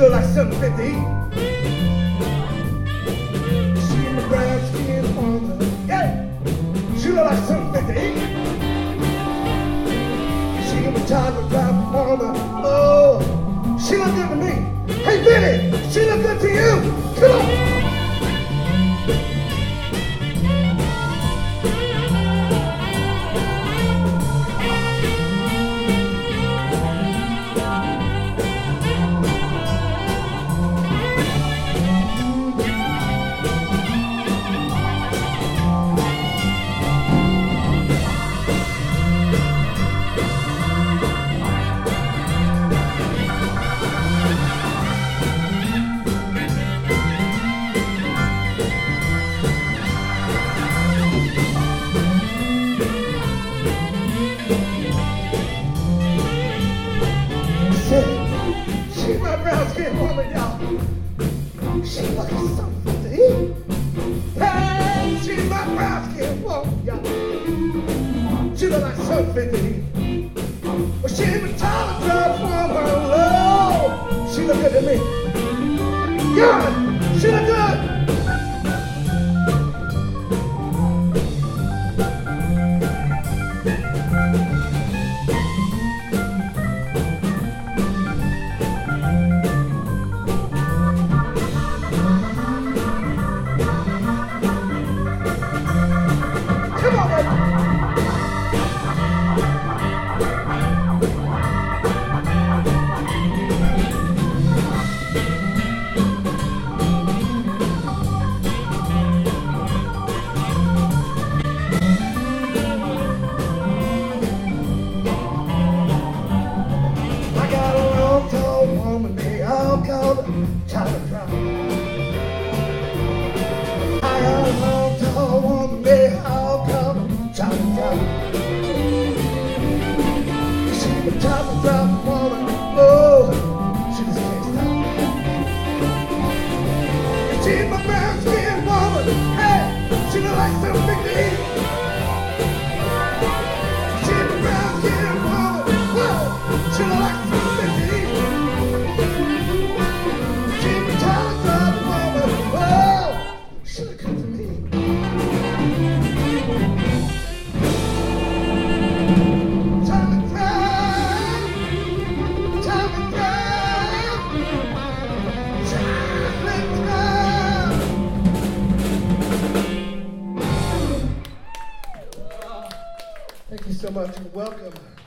look like something fit to eat. Brown skin woman. Yeah. She look like something fit to eat. She in the. Oh, she look good to me. Hey Billy, she look good to you. 50. But she was trying to drive from her love. She looked at me. Yeah, she looked at me. So much welcome